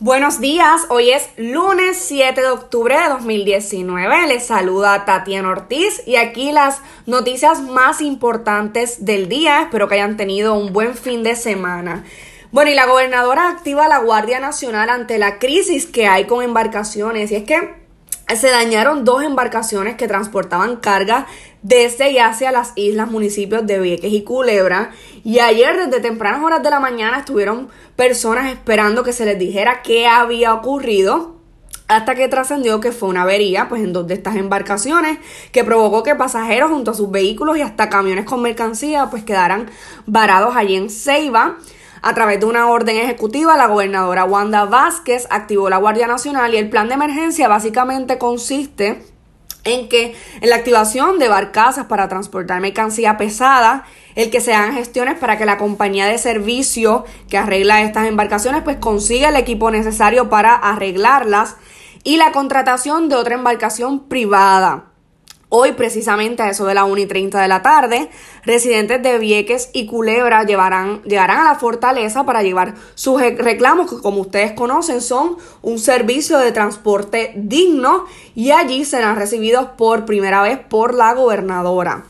Buenos días, hoy es lunes 7 de octubre de 2019. Les saluda Tatiana Ortiz y aquí las noticias más importantes del día. Espero que hayan tenido un buen fin de semana. Bueno, y la gobernadora activa la Guardia Nacional ante la crisis que hay con embarcaciones. Y es que se dañaron dos embarcaciones que transportaban carga desde y hacia las islas, municipios de Vieques y Culebra. Y ayer desde tempranas horas de la mañana estuvieron personas esperando que se les dijera qué había ocurrido hasta que trascendió que fue una avería pues en dos de estas embarcaciones que provocó que pasajeros junto a sus vehículos y hasta camiones con mercancía pues quedaran varados allí en Ceiba. A través de una orden ejecutiva, la gobernadora Wanda Vázquez activó la Guardia Nacional y el plan de emergencia básicamente consiste en que en la activación de barcazas para transportar mercancía pesada, el que se hagan gestiones para que la compañía de servicio que arregla estas embarcaciones pues consiga el equipo necesario para arreglarlas y la contratación de otra embarcación privada. Hoy, precisamente a eso de la 1 y 30 de la tarde, residentes de Vieques y Culebra llevarán, llegarán a la fortaleza para llevar sus reclamos, que como ustedes conocen son un servicio de transporte digno, y allí serán recibidos por primera vez por la gobernadora.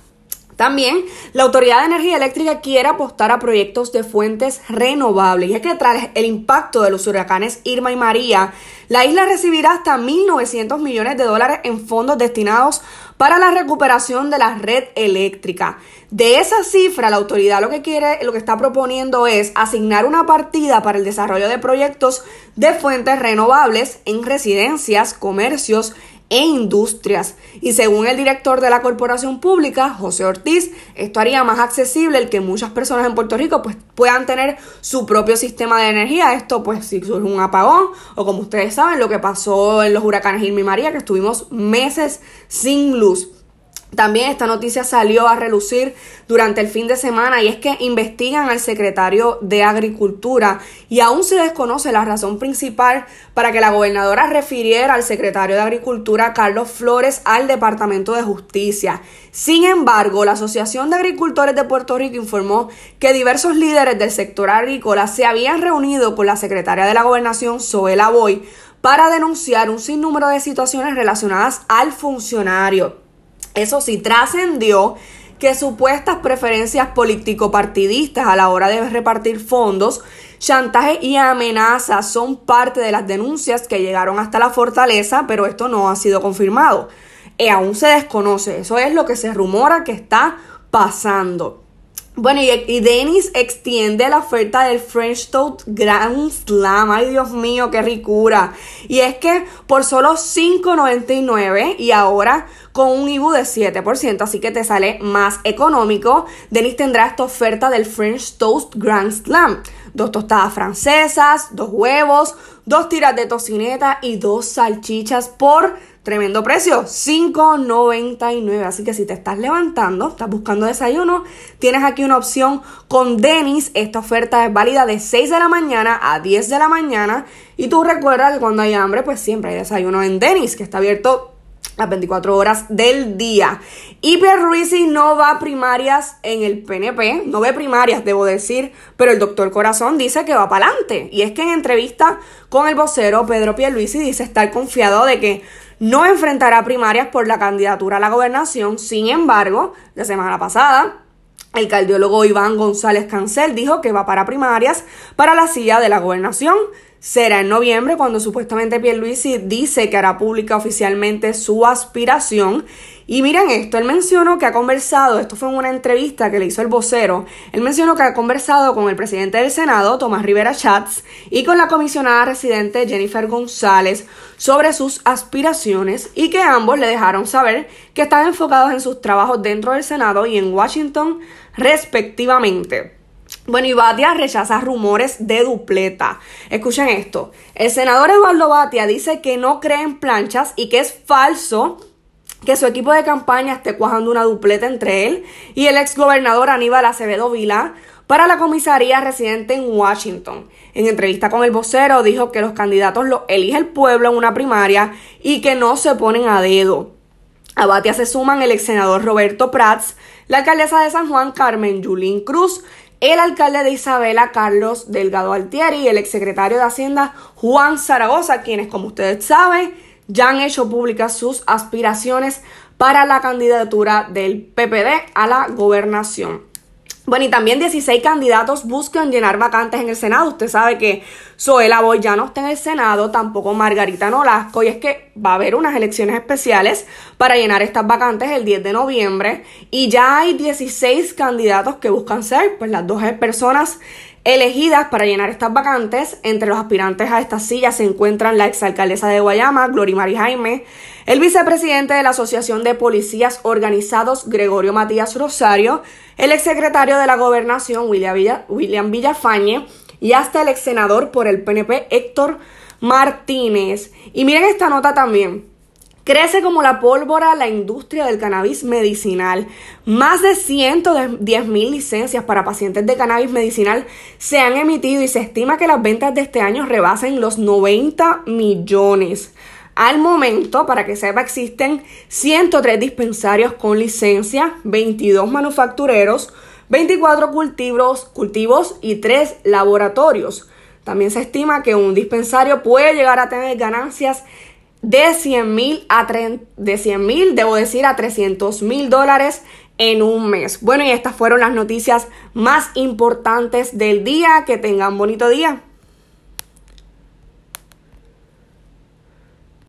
También la Autoridad de Energía Eléctrica quiere apostar a proyectos de fuentes renovables y es que tras el impacto de los huracanes Irma y María, la isla recibirá hasta 1.900 millones de dólares en fondos destinados para la recuperación de la red eléctrica. De esa cifra, la autoridad lo que quiere, lo que está proponiendo es asignar una partida para el desarrollo de proyectos de fuentes renovables en residencias, comercios, e industrias. Y según el director de la corporación pública, José Ortiz, esto haría más accesible el que muchas personas en Puerto Rico pues, puedan tener su propio sistema de energía. Esto pues si surge un apagón o como ustedes saben lo que pasó en los huracanes Irma y María, que estuvimos meses sin luz. También esta noticia salió a relucir durante el fin de semana y es que investigan al secretario de Agricultura y aún se desconoce la razón principal para que la gobernadora refiriera al secretario de Agricultura Carlos Flores al Departamento de Justicia. Sin embargo, la Asociación de Agricultores de Puerto Rico informó que diversos líderes del sector agrícola se habían reunido con la secretaria de la Gobernación, Zoela Boy, para denunciar un sinnúmero de situaciones relacionadas al funcionario. Eso sí, trascendió que supuestas preferencias político-partidistas a la hora de repartir fondos, chantaje y amenazas son parte de las denuncias que llegaron hasta la fortaleza, pero esto no ha sido confirmado. Y aún se desconoce, eso es lo que se rumora que está pasando. Bueno, y, Dennis extiende la oferta del French Toast Grand Slam. Ay, Dios mío, qué ricura. Y es que por solo $5.99 y ahora con un IBU de 7%, así que te sale más económico. Denis tendrá esta oferta del French Toast Grand Slam. Dos tostadas francesas, dos huevos, dos tiras de tocineta y dos salchichas por Tremendo precio, $5.99. Así que si te estás levantando, estás buscando desayuno, tienes aquí una opción con Denis. Esta oferta es válida de 6 de la mañana a 10 de la mañana. Y tú recuerda que cuando hay hambre, pues siempre hay desayuno en Denis, que está abierto las 24 horas del día. Y Pierluisi no va a primarias en el PNP, no ve primarias, debo decir, pero el doctor Corazón dice que va para adelante. Y es que en entrevista con el vocero, Pedro Pierluisi dice estar confiado de que no enfrentará primarias por la candidatura a la gobernación. Sin embargo, la semana pasada, el cardiólogo Iván González Cancel dijo que va para primarias para la silla de la gobernación. Será en noviembre cuando supuestamente Pierluisi dice que hará pública oficialmente su aspiración y miren esto, él mencionó que ha conversado, esto fue en una entrevista que le hizo el vocero, él mencionó que ha conversado con el presidente del Senado, Tomás Rivera Schatz, y con la comisionada residente Jennifer González sobre sus aspiraciones y que ambos le dejaron saber que están enfocados en sus trabajos dentro del Senado y en Washington respectivamente. Bueno, y Batia rechaza rumores de dupleta. Escuchen esto. El senador Eduardo Batia dice que no cree en planchas y que es falso que su equipo de campaña esté cuajando una dupleta entre él y el exgobernador Aníbal Acevedo Vila para la comisaría residente en Washington. En entrevista con el vocero dijo que los candidatos los elige el pueblo en una primaria y que no se ponen a dedo. A Batia se suman el ex senador Roberto Prats, la alcaldesa de San Juan Carmen Yulín Cruz, el alcalde de Isabela, Carlos Delgado Altieri, y el exsecretario de Hacienda, Juan Zaragoza, quienes, como ustedes saben, ya han hecho públicas sus aspiraciones para la candidatura del PPD a la gobernación. Bueno, y también 16 candidatos buscan llenar vacantes en el Senado. Usted sabe que Zoela Boy ya no está en el Senado, tampoco Margarita Nolasco, y es que va a haber unas elecciones especiales para llenar estas vacantes el 10 de noviembre, y ya hay 16 candidatos que buscan ser, pues las dos personas elegidas para llenar estas vacantes. Entre los aspirantes a estas sillas se encuentran la exalcaldesa de Guayama, Glorimari Jaime, el vicepresidente de la Asociación de Policías Organizados, Gregorio Matías Rosario, el exsecretario de la Gobernación, William, William Villafañe, y hasta el ex senador por el PNP, Héctor Martínez. Y miren esta nota también. Crece como la pólvora la industria del cannabis medicinal. Más de 110 mil licencias para pacientes de cannabis medicinal se han emitido y se estima que las ventas de este año rebasen los 90 millones. Al momento, para que sepa, existen 103 dispensarios con licencia, 22 manufactureros, 24 cultivos, cultivos y 3 laboratorios. También se estima que un dispensario puede llegar a tener ganancias de 100 mil a de 100 mil, debo decir, a 300 mil dólares en un mes. Bueno, y estas fueron las noticias más importantes del día. Que tengan bonito día.